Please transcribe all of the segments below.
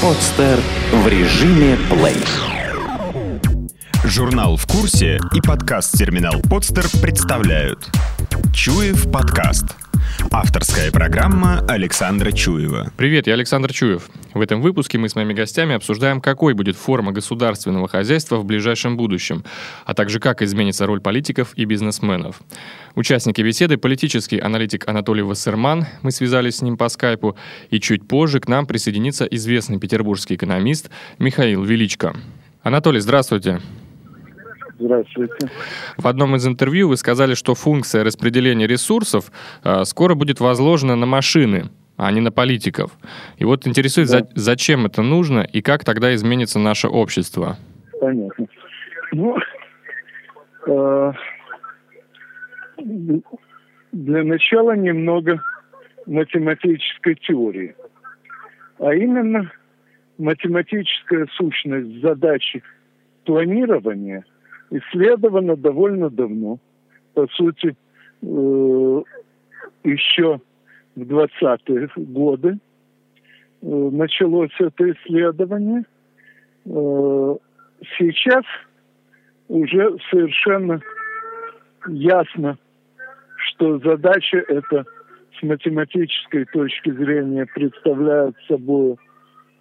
Подстер в режиме плей. Журнал «В курсе» и подкаст-терминал «Подстер» представляют Чуев подкаст. Авторская программа Александра Чуева. Привет, я Александр Чуев. В этом выпуске мы с моими гостями обсуждаем, какой будет форма государственного хозяйства в ближайшем будущем, а также как изменится роль политиков и бизнесменов. Участники беседы – политический аналитик Анатолий Вассерман, мы связались с ним по скайпу, и чуть позже к нам присоединится известный петербургский экономист Михаил Величко. Анатолий, здравствуйте. Здравствуйте. В одном из интервью вы сказали, что функция распределения ресурсов э, скоро будет возложена на машины, а не на политиков. И вот интересует, да. за, зачем это нужно и как тогда изменится наше общество? Понятно. Ну, э, для начала немного математической теории. А именно математическая сущность задачи планирования – исследовано довольно давно. По сути, э, еще в 20-е годы э, началось это исследование. Э, сейчас уже совершенно ясно, что задача эта с математической точки зрения представляет собой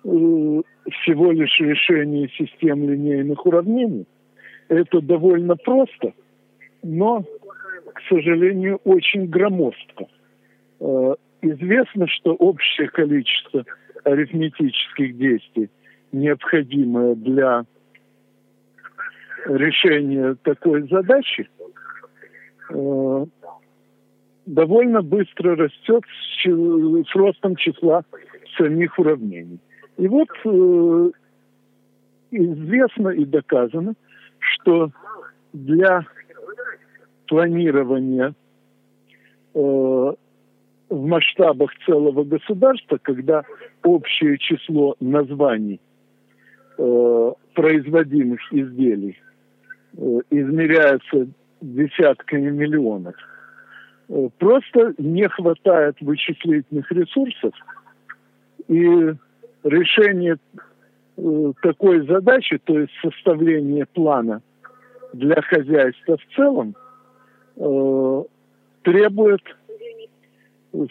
всего лишь решение систем линейных уравнений – это довольно просто, но, к сожалению, очень громоздко. Известно, что общее количество арифметических действий, необходимое для решения такой задачи, э, довольно быстро растет с ростом числа самих уравнений. И вот э, известно и доказано, что для планирования э, в масштабах целого государства, когда общее число названий э, производимых изделий э, измеряется десятками миллионов, э, просто не хватает вычислительных ресурсов, и решение Э, такой задачи, то есть составление плана для хозяйства в целом, э, требует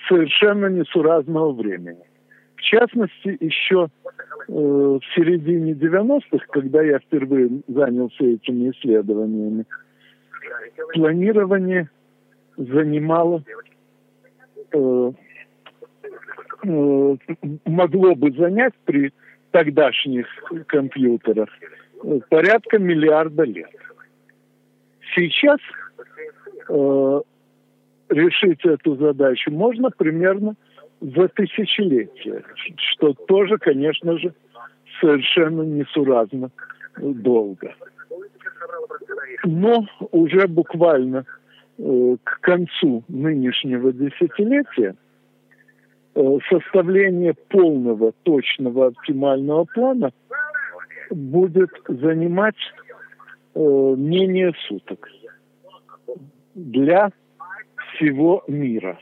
совершенно несуразного времени. В частности, еще э, в середине 90-х, когда я впервые занялся этими исследованиями, планирование занимало э, э, могло бы занять при тогдашних компьютеров порядка миллиарда лет. Сейчас решить эту задачу можно примерно за тысячелетие, что тоже, конечно же, совершенно несуразно долго. Но уже буквально э, к концу нынешнего десятилетия Э, составление полного, точного, оптимального плана будет занимать э, менее суток для всего мира.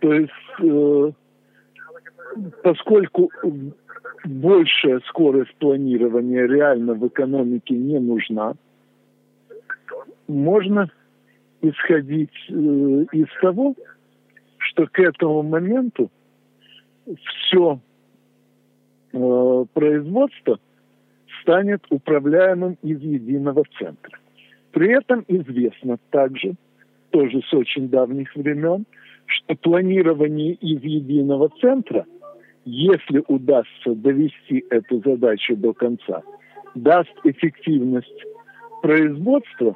То есть, э, поскольку большая скорость планирования реально в экономике не нужна, можно исходить э, из того, что к этому моменту все э, производство станет управляемым из единого центра. При этом известно также, тоже с очень давних времен, что планирование из единого центра, если удастся довести эту задачу до конца, даст эффективность производства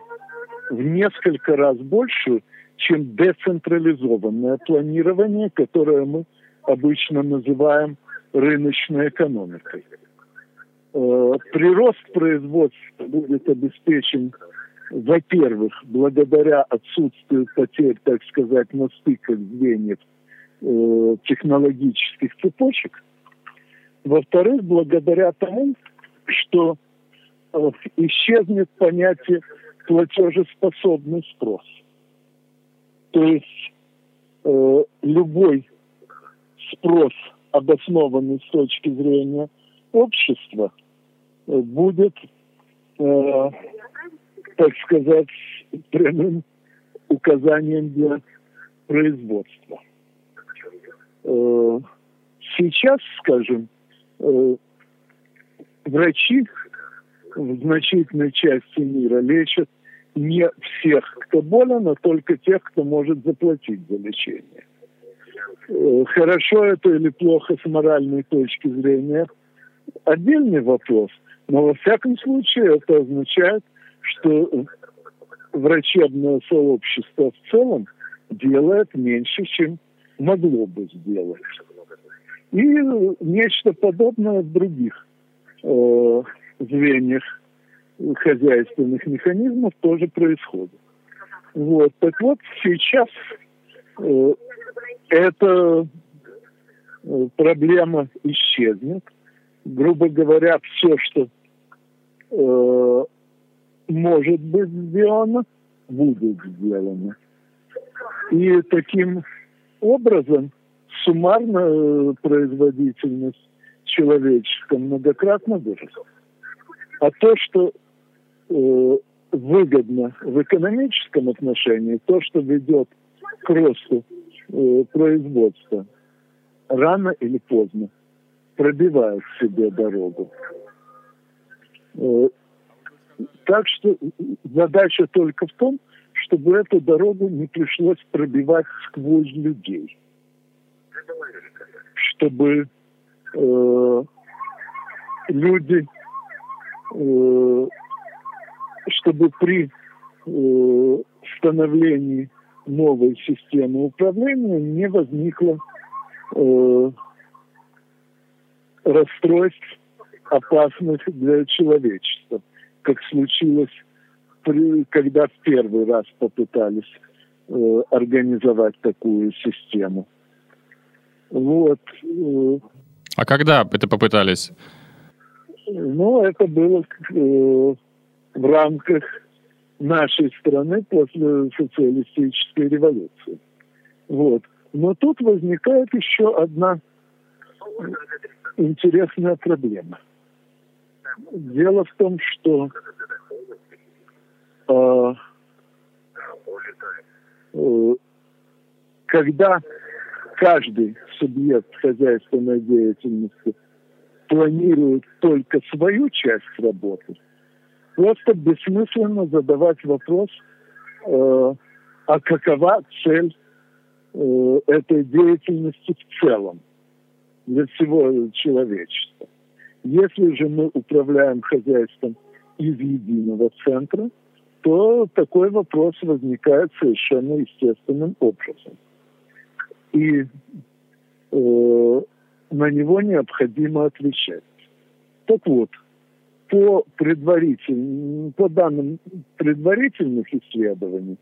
в несколько раз большую, чем децентрализованное планирование, которое мы обычно называем рыночной экономикой. Э, прирост производства будет обеспечен, во-первых, благодаря отсутствию потерь, так сказать, на стыках звеньев э, технологических цепочек. Во-вторых, благодаря тому, что э, исчезнет понятие платежеспособный спрос – то есть э, любой спрос обоснованный с точки зрения общества, будет, э, так сказать, прямым указанием для производства. Э, сейчас, скажем, э, врачи в значительной части мира лечат не всех, кто болен, а только тех, кто может заплатить за лечение. Э, хорошо это или плохо с моральной точки зрения – отдельный вопрос. Но во всяком случае это означает, что врачебное сообщество в целом делает меньше, чем могло бы сделать. И нечто подобное в других э, звеньях хозяйственных механизмов тоже происходит. Вот. Так вот, сейчас э, эта э, проблема исчезнет. Грубо говоря, все, что э, может быть сделано, будет сделано. И таким образом суммарно э, производительность человеческая многократно выросла. А то, что э, выгодно в экономическом отношении, то, что ведет к росту э, производства, рано или поздно пробивает себе дорогу. Э, так что задача только в том, чтобы эту дорогу не пришлось пробивать сквозь людей. Чтобы э, люди, э, чтобы при э, становлении новой системы управления не возникло э, расстройств, опасных для человечества, как случилось при, когда в первый раз попытались э, организовать такую систему. Вот. Э, а когда это попытались? Ну, это было э, в рамках нашей страны после социалистической революции. Вот. Но тут возникает еще одна интересная проблема. Дело в том, что э, э, когда каждый субъект хозяйственной деятельности планирует только свою часть работы, просто бессмысленно задавать вопрос, э, а какова цель э, этой деятельности в целом для всего человечества. Если же мы управляем хозяйством из единого центра, то такой вопрос возникает совершенно естественным образом. И э, на него необходимо отвечать. Так вот, по, предварительным, по данным предварительных исследований,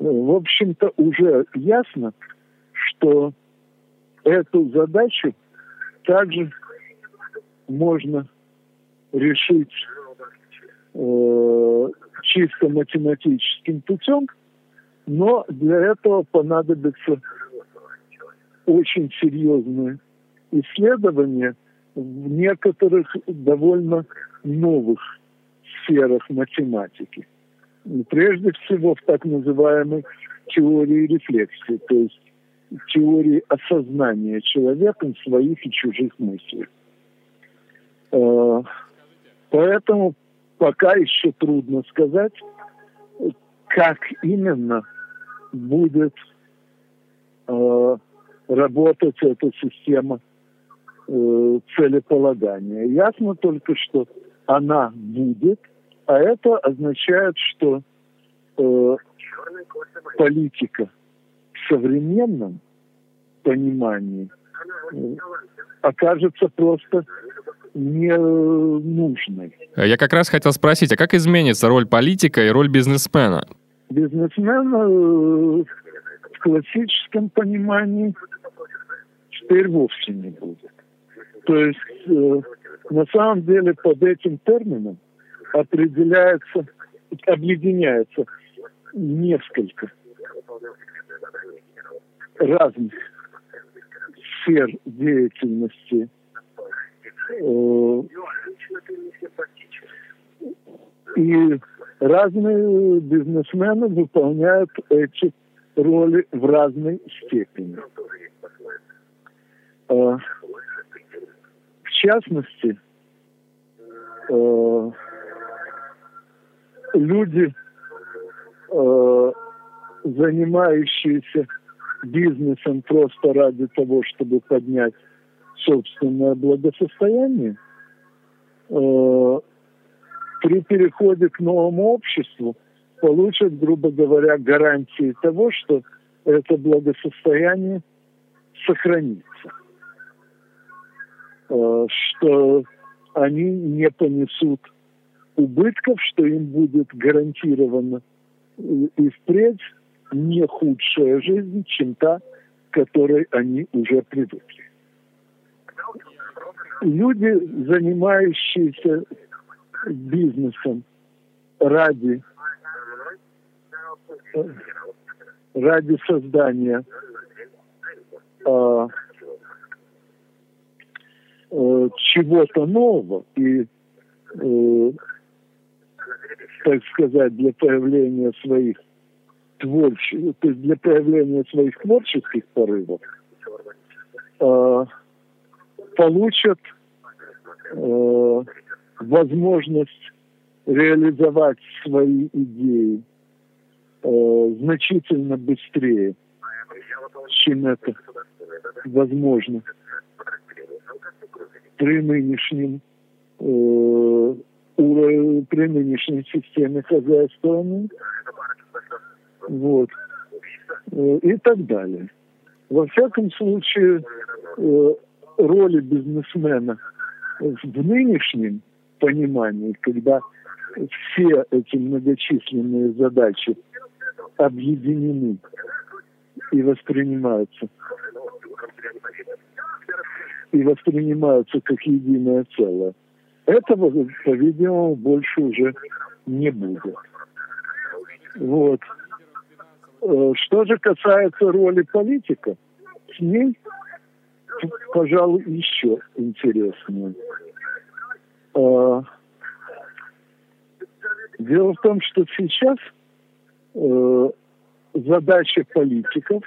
э, в общем-то, уже ясно, что эту задачу также можно решить э, чисто математическим путем, но для этого понадобится очень серьезное исследование в некоторых довольно новых сферах математики. Прежде всего в так называемой теории рефлексии, то есть теории осознания человеком своих и чужих мыслей. Э, поэтому пока еще трудно сказать, как именно будет э, работать эта система э, целеполагания. Ясно только, что она будет, а это означает, что политика в современном понимании окажется просто не нужной. Я как раз хотел спросить, а как изменится роль политика и роль бизнесмена? Бизнесмена э, в классическом понимании теперь вовсе не будет. То есть э, на самом деле под этим термином определяется, объединяется несколько разных сфер деятельности и разные бизнесмены выполняют эти роли в разной степени. Э, в частности, э, люди, э, занимающиеся бизнесом просто ради того, чтобы поднять собственное благосостояние, при переходе к новому обществу получат, грубо говоря, гарантии того, что это благосостояние сохранится, э, что они не понесут убытков, что им будет гарантирована и впредь не худшая жизнь, чем та, к которой они уже привыкли. Люди, занимающиеся бизнесом ради, ради создания э, э, чего-то нового и, э, так сказать, для появления своих есть для появления своих творческих порывов, получат э, возможность реализовать свои идеи э, значительно быстрее, чем это возможно при нынешнем э, при нынешней системе хозяйствования. Вот. Э, и так далее. Во всяком случае, э, роли бизнесмена в нынешнем понимании, когда все эти многочисленные задачи объединены и воспринимаются и воспринимаются как единое целое. Этого, по-видимому, больше уже не будет. Вот. Э, что же касается роли политика, с ней, пожалуй, еще интереснее. Э, дело в том, что сейчас э, задача политиков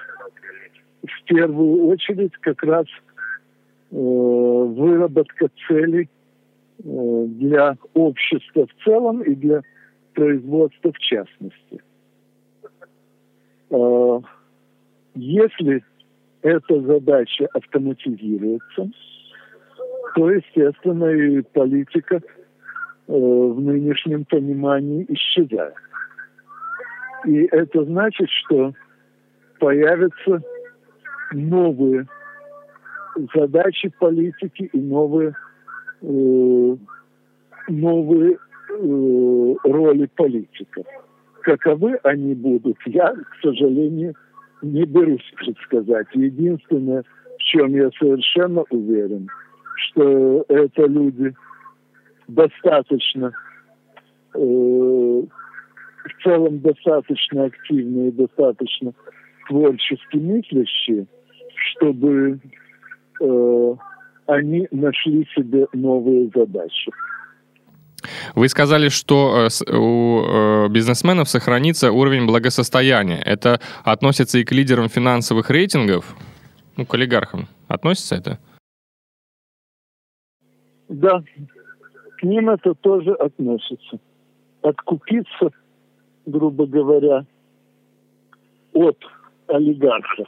в первую очередь как раз э, выработка целей для общества в целом и для производства в частности. Если эта задача автоматизируется, то, естественно, и политика э, в нынешнем понимании исчезает. И это значит, что появятся новые задачи политики и новые, э, новые э, роли политиков. Каковы они будут, я, к сожалению, не берусь предсказать. Единственное, в чем я совершенно уверен – что это люди достаточно, э, в целом достаточно активные, достаточно творчески мыслящие, чтобы э, они нашли себе новые задачи. Вы сказали, что э, у э, бизнесменов сохранится уровень благосостояния. Это относится и к лидерам финансовых рейтингов, ну, к олигархам. Относится это? Да, к ним это тоже относится. Откупиться, грубо говоря, от олигархов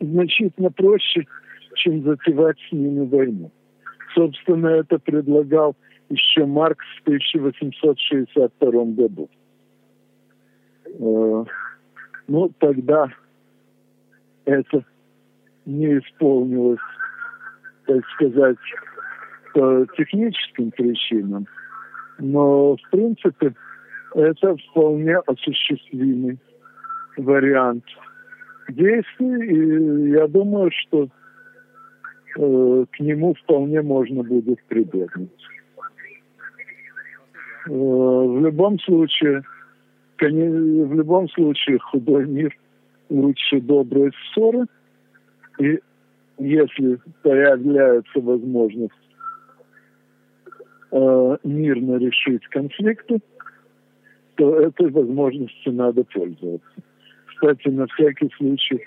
значительно проще, чем затевать с ними войну. Собственно, это предлагал еще Маркс в 1862 году. Э, ну, тогда это не исполнилось, так сказать, по техническим причинам, но в принципе это вполне осуществимый вариант действий, и я думаю, что э, к нему вполне можно будет прибегнуть. Э, в любом случае, в любом случае худой мир лучше доброй ссоры, и если появляется возможность э, мирно решить конфликты, то этой возможностью надо пользоваться. Кстати, на всякий случай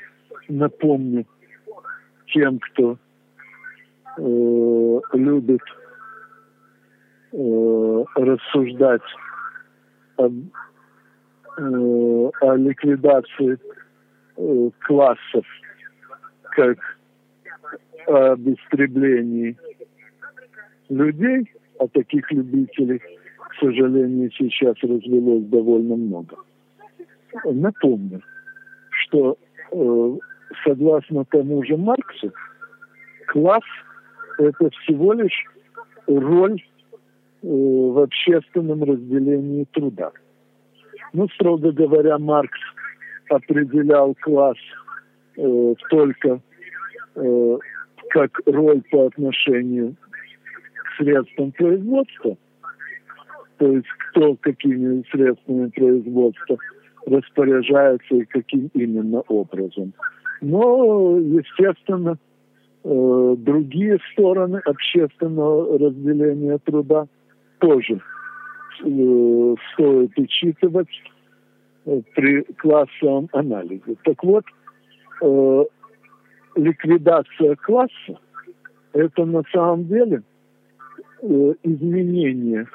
напомню тем, кто э, любит э, рассуждать об, э, о ликвидации э, классов как об истреблении людей, а таких любителей, к сожалению, сейчас развелось довольно много. Напомню, что э, согласно тому же Марксу, класс – это всего лишь роль в общественном разделении труда. Ну, строго говоря, Маркс определял класс э, только э, как роль по отношению к средствам производства, то есть кто какими средствами производства распоряжается и каким именно образом. Но, естественно, э, другие стороны общественного разделения труда тоже э, стоит учитывать э, при классовом анализе. Так вот, ликвидация класса – это на самом деле изменение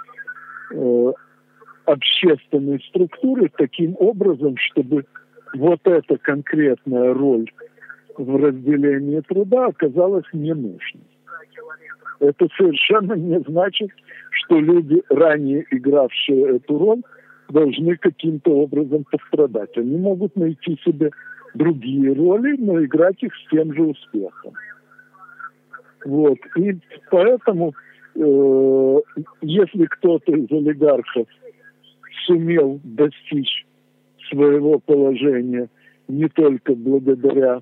общественной структуры таким образом, чтобы вот эта конкретная роль в разделении труда оказалась ненужной. Это совершенно не значит, что люди, ранее игравшие эту роль, должны каким-то образом пострадать. Они могут найти себе другие роли, но играть их с тем же успехом. Вот. И поэтому, э, если кто-то из олигархов сумел достичь своего положения не только благодаря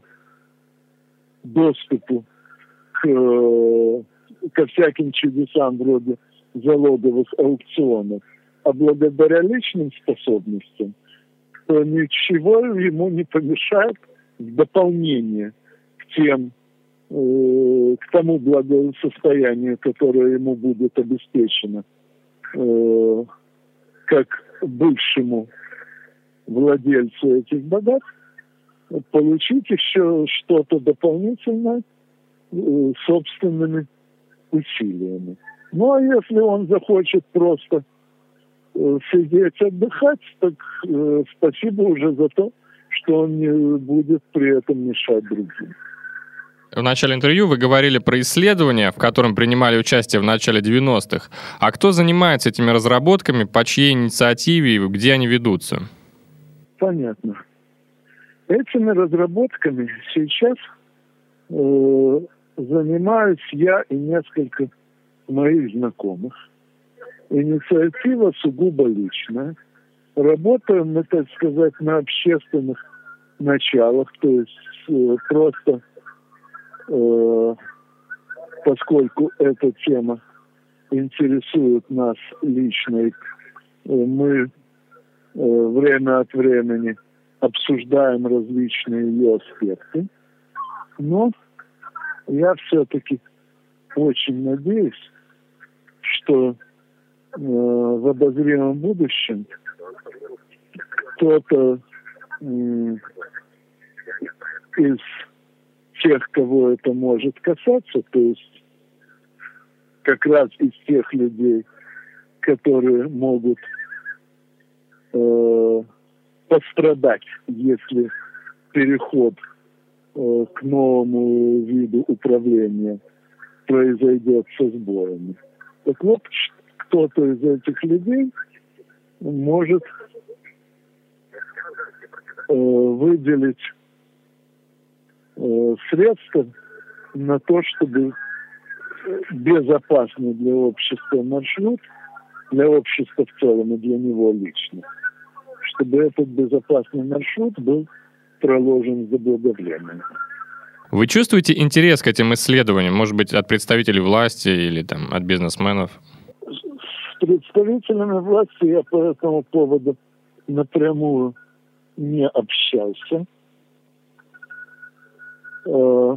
доступу к, ко всяким чудесам вроде залоговых аукционов, а благодаря личным способностям, то ничего ему не помешает в дополнение к тем э, к тому благосостоянию, которое ему будет обеспечено э, как бывшему владельцу этих богатств, получить еще что-то дополнительное э, собственными усилиями. Ну а если он захочет просто э, сидеть отдыхать, так э, спасибо уже за то, что он не будет при этом мешать другим. В начале интервью вы говорили про исследования, в котором принимали участие в начале 90-х. А кто занимается этими разработками, по чьей инициативе и где они ведутся? Понятно. Этими разработками сейчас э, занимаюсь я и несколько моих знакомых. Инициатива сугубо личная. Работаем мы, так сказать, на общественных началах, то есть э, просто Э, поскольку эта тема интересует нас лично, э, мы э, время от времени обсуждаем различные ее аспекты. Но я все-таки очень надеюсь, что в обозримом будущем кто-то из тех, кого это может касаться, то есть как раз из тех людей, которые могут э, пострадать, если переход э, к новому виду управления произойдет со сбоями. Так вот, кто-то из этих людей может э, выделить Э, средства на то, чтобы безопасный для общества маршрут, для общества в целом и для него лично, чтобы этот безопасный маршрут был проложен заблаговременно. Вы чувствуете интерес к этим исследованиям, может быть, от представителей власти или там, от бизнесменов? С представителями власти я по этому поводу напрямую не общался. Э,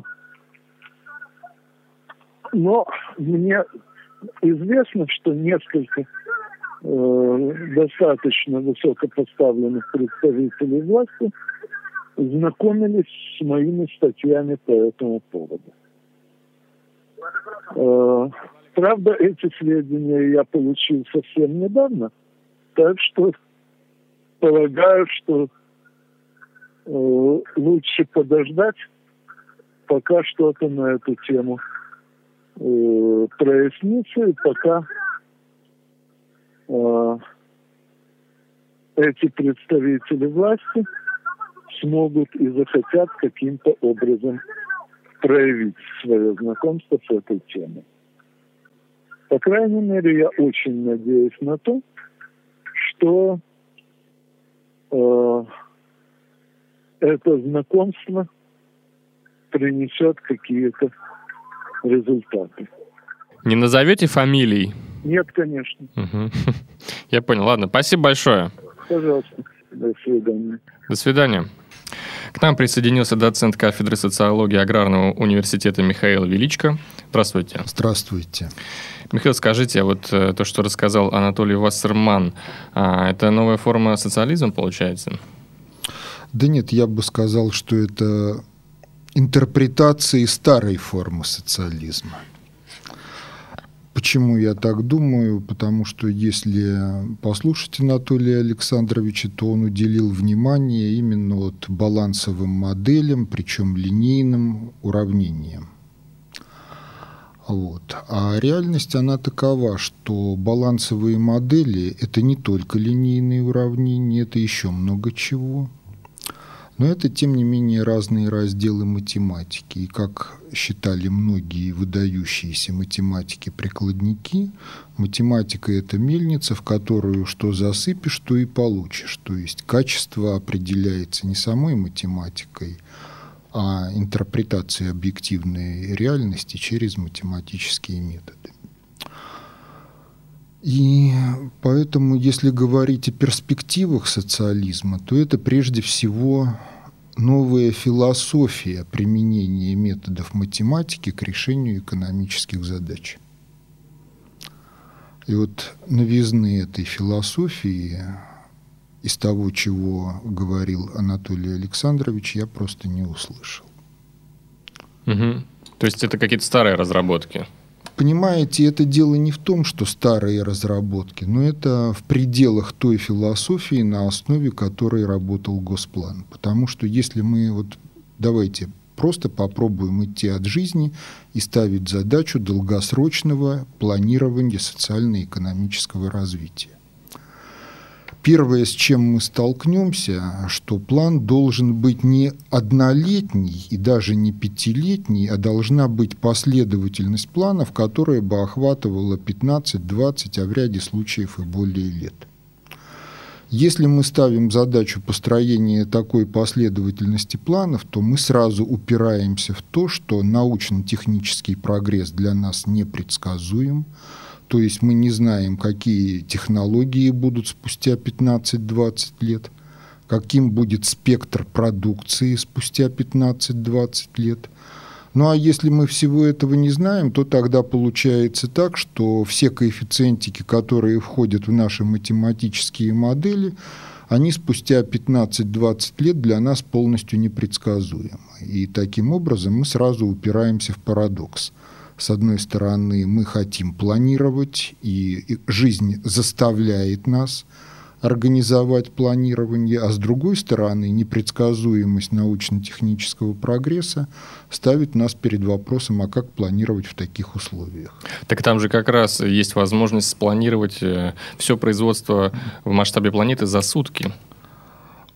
Но мне известно, что несколько э, достаточно высокопоставленных представителей власти знакомились с моими статьями по этому поводу. Э, правда, эти сведения я получил совсем недавно, так что полагаю, что э, лучше подождать, пока что-то на эту тему э, прояснится, и пока эти представители власти смогут и захотят каким-то образом проявить свое знакомство с этой темой. По крайней мере, я очень надеюсь на то, что э, это знакомство принесет какие-то результаты. Не назовете фамилий? Нет, конечно. Угу. Я понял. Ладно, спасибо большое. Пожалуйста. До свидания. До свидания. К нам присоединился доцент кафедры социологии Аграрного университета Михаил Величко. Здравствуйте. Здравствуйте. Михаил, скажите, а вот э, то, что рассказал Анатолий Вассерман, а, это новая форма социализма, получается? Да нет, я бы сказал, что это интерпретации старой формы социализма. Почему я так думаю? Потому что если послушать Анатолия Александровича, то он уделил внимание именно вот балансовым моделям, причем линейным уравнениям. Вот. А реальность, она такова, что балансовые модели – это не только линейные уравнения, это еще много чего. Но это, тем не менее, разные разделы математики. И как считали многие выдающиеся математики-прикладники, математика – это мельница, в которую что засыпешь, то и получишь. То есть качество определяется не самой математикой, а интерпретацией объективной реальности через математические методы. И поэтому, если говорить о перспективах социализма, то это прежде всего новая философия применения методов математики к решению экономических задач. И вот новизны этой философии из того, чего говорил Анатолий Александрович, я просто не услышал. Угу. То есть это какие-то старые разработки? Понимаете, это дело не в том, что старые разработки, но это в пределах той философии, на основе которой работал Госплан. Потому что если мы вот давайте просто попробуем идти от жизни и ставить задачу долгосрочного планирования социально-экономического развития. Первое, с чем мы столкнемся, что план должен быть не однолетний и даже не пятилетний, а должна быть последовательность планов, которая бы охватывала 15, 20, а в ряде случаев и более лет. Если мы ставим задачу построения такой последовательности планов, то мы сразу упираемся в то, что научно-технический прогресс для нас непредсказуем, то есть мы не знаем, какие технологии будут спустя 15-20 лет, каким будет спектр продукции спустя 15-20 лет. Ну а если мы всего этого не знаем, то тогда получается так, что все коэффициентики, которые входят в наши математические модели, они спустя 15-20 лет для нас полностью непредсказуемы. И таким образом мы сразу упираемся в парадокс – с одной стороны, мы хотим планировать, и жизнь заставляет нас организовать планирование, а с другой стороны, непредсказуемость научно-технического прогресса ставит нас перед вопросом, а как планировать в таких условиях. Так там же как раз есть возможность спланировать э, все производство в масштабе планеты за сутки.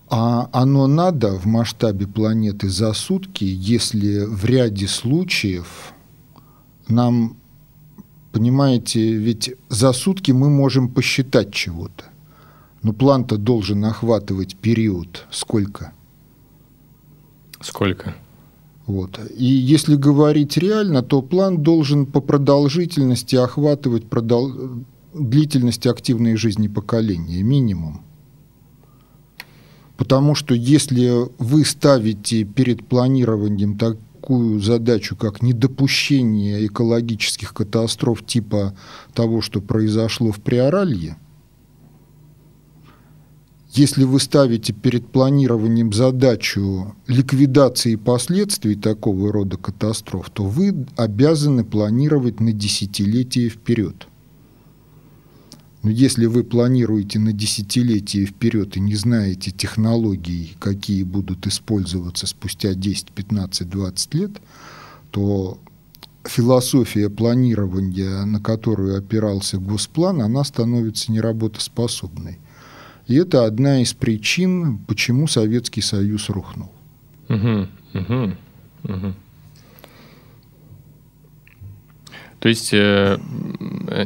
А оно надо в масштабе планеты за сутки, если в ряде случаев нам, понимаете, ведь за сутки мы можем посчитать чего-то. Но план-то должен охватывать период сколько? Сколько? Вот. И если говорить реально, то план должен по продолжительности охватывать продол... длительность активной жизни поколения, минимум. Потому что если вы ставите перед планированием так, такую задачу, как недопущение экологических катастроф типа того, что произошло в Приоралье, если вы ставите перед планированием задачу ликвидации последствий такого рода катастроф, то вы обязаны планировать на десятилетия вперед. Но если вы планируете на десятилетия вперед и не знаете технологий, какие будут использоваться спустя 10, 15, 20 лет, то философия планирования, на которую опирался Госплан, она становится неработоспособной. И это одна из причин, почему Советский Союз рухнул. Угу, угу, угу. То есть э,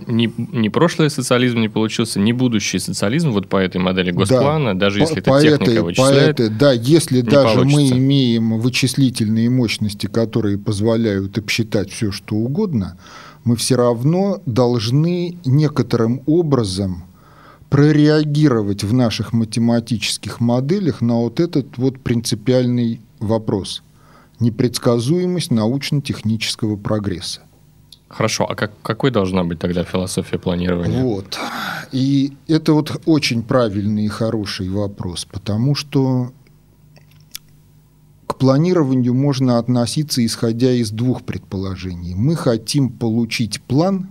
не, не прошлый социализм не получился, не будущий социализм вот по этой модели госплана, да, даже если по, это техника этой, вычисляет. По этой, да, если даже получится. мы имеем вычислительные мощности, которые позволяют обсчитать все, что угодно, мы все равно должны некоторым образом прореагировать в наших математических моделях на вот этот вот принципиальный вопрос – непредсказуемость научно-технического прогресса. Хорошо, а как, какой должна быть тогда философия планирования? Вот. И это вот очень правильный и хороший вопрос, потому что к планированию можно относиться, исходя из двух предположений. Мы хотим получить план,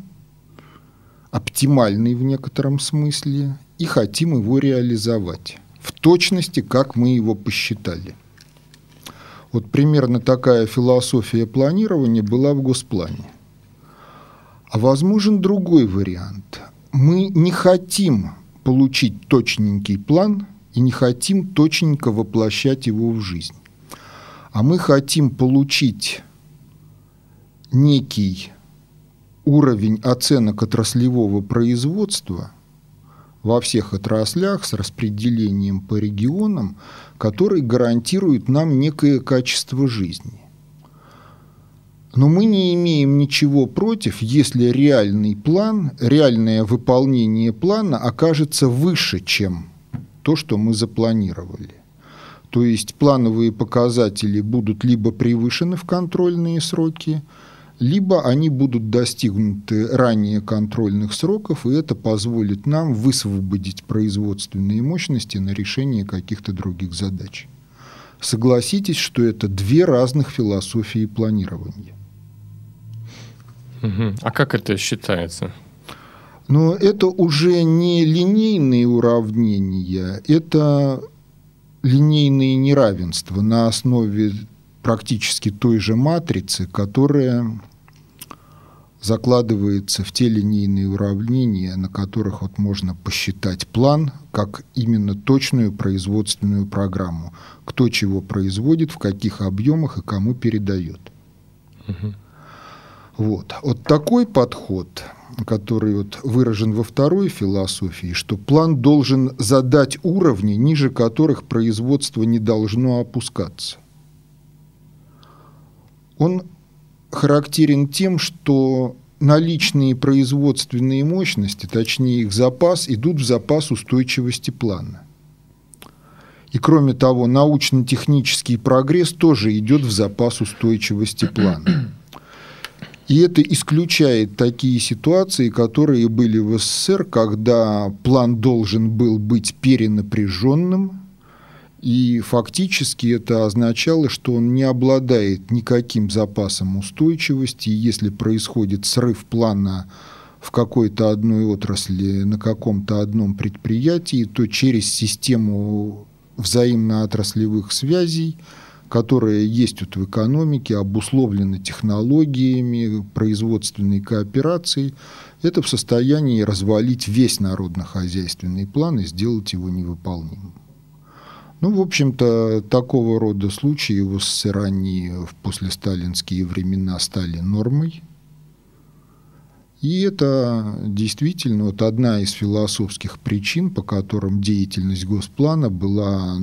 оптимальный в некотором смысле, и хотим его реализовать в точности, как мы его посчитали. Вот примерно такая философия планирования была в Госплане. А возможен другой вариант. Мы не хотим получить точненький план и не хотим точненько воплощать его в жизнь. А мы хотим получить некий уровень оценок отраслевого производства во всех отраслях с распределением по регионам, который гарантирует нам некое качество жизни. Но мы не имеем ничего против, если реальный план, реальное выполнение плана окажется выше, чем то, что мы запланировали. То есть плановые показатели будут либо превышены в контрольные сроки, либо они будут достигнуты ранее контрольных сроков, и это позволит нам высвободить производственные мощности на решение каких-то других задач. Согласитесь, что это две разных философии планирования. А как это считается? Но это уже не линейные уравнения, это линейные неравенства на основе практически той же матрицы, которая закладывается в те линейные уравнения, на которых вот можно посчитать план как именно точную производственную программу. Кто чего производит, в каких объемах и кому передает. Угу. Вот. вот такой подход, который вот выражен во второй философии, что план должен задать уровни, ниже которых производство не должно опускаться. Он характерен тем, что наличные производственные мощности, точнее их запас, идут в запас устойчивости плана. И кроме того, научно-технический прогресс тоже идет в запас устойчивости плана. И это исключает такие ситуации, которые были в СССР, когда план должен был быть перенапряженным, и фактически это означало, что он не обладает никаким запасом устойчивости, если происходит срыв плана в какой-то одной отрасли, на каком-то одном предприятии, то через систему взаимно-отраслевых связей – которая есть вот в экономике, обусловлена технологиями, производственной кооперацией, это в состоянии развалить весь народно-хозяйственный план и сделать его невыполнимым. Ну, в общем-то, такого рода случаи в СССР они в послесталинские времена стали нормой. И это действительно вот одна из философских причин, по которым деятельность Госплана была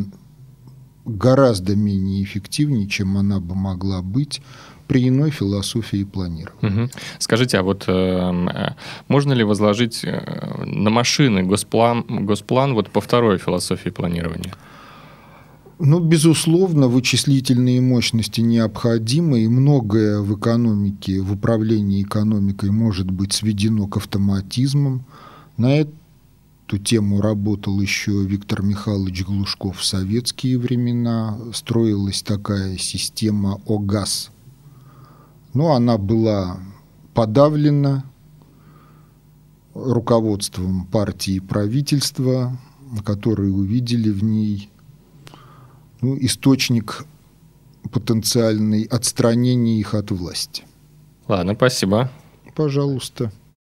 гораздо менее эффективнее, чем она бы могла быть при иной философии планирования. Угу. Скажите, а вот эм, э, можно ли возложить э, на машины госплан, госплан вот по второй философии планирования? Ну, безусловно, вычислительные мощности необходимы, и многое в экономике, в управлении экономикой может быть сведено к автоматизмам. На эту тему работал еще Виктор Михайлович Глушков в советские времена. Строилась такая система ОГАЗ. Но она была подавлена руководством партии и правительства, которые увидели в ней ну, источник потенциальный отстранения их от власти. Ладно, спасибо. Пожалуйста.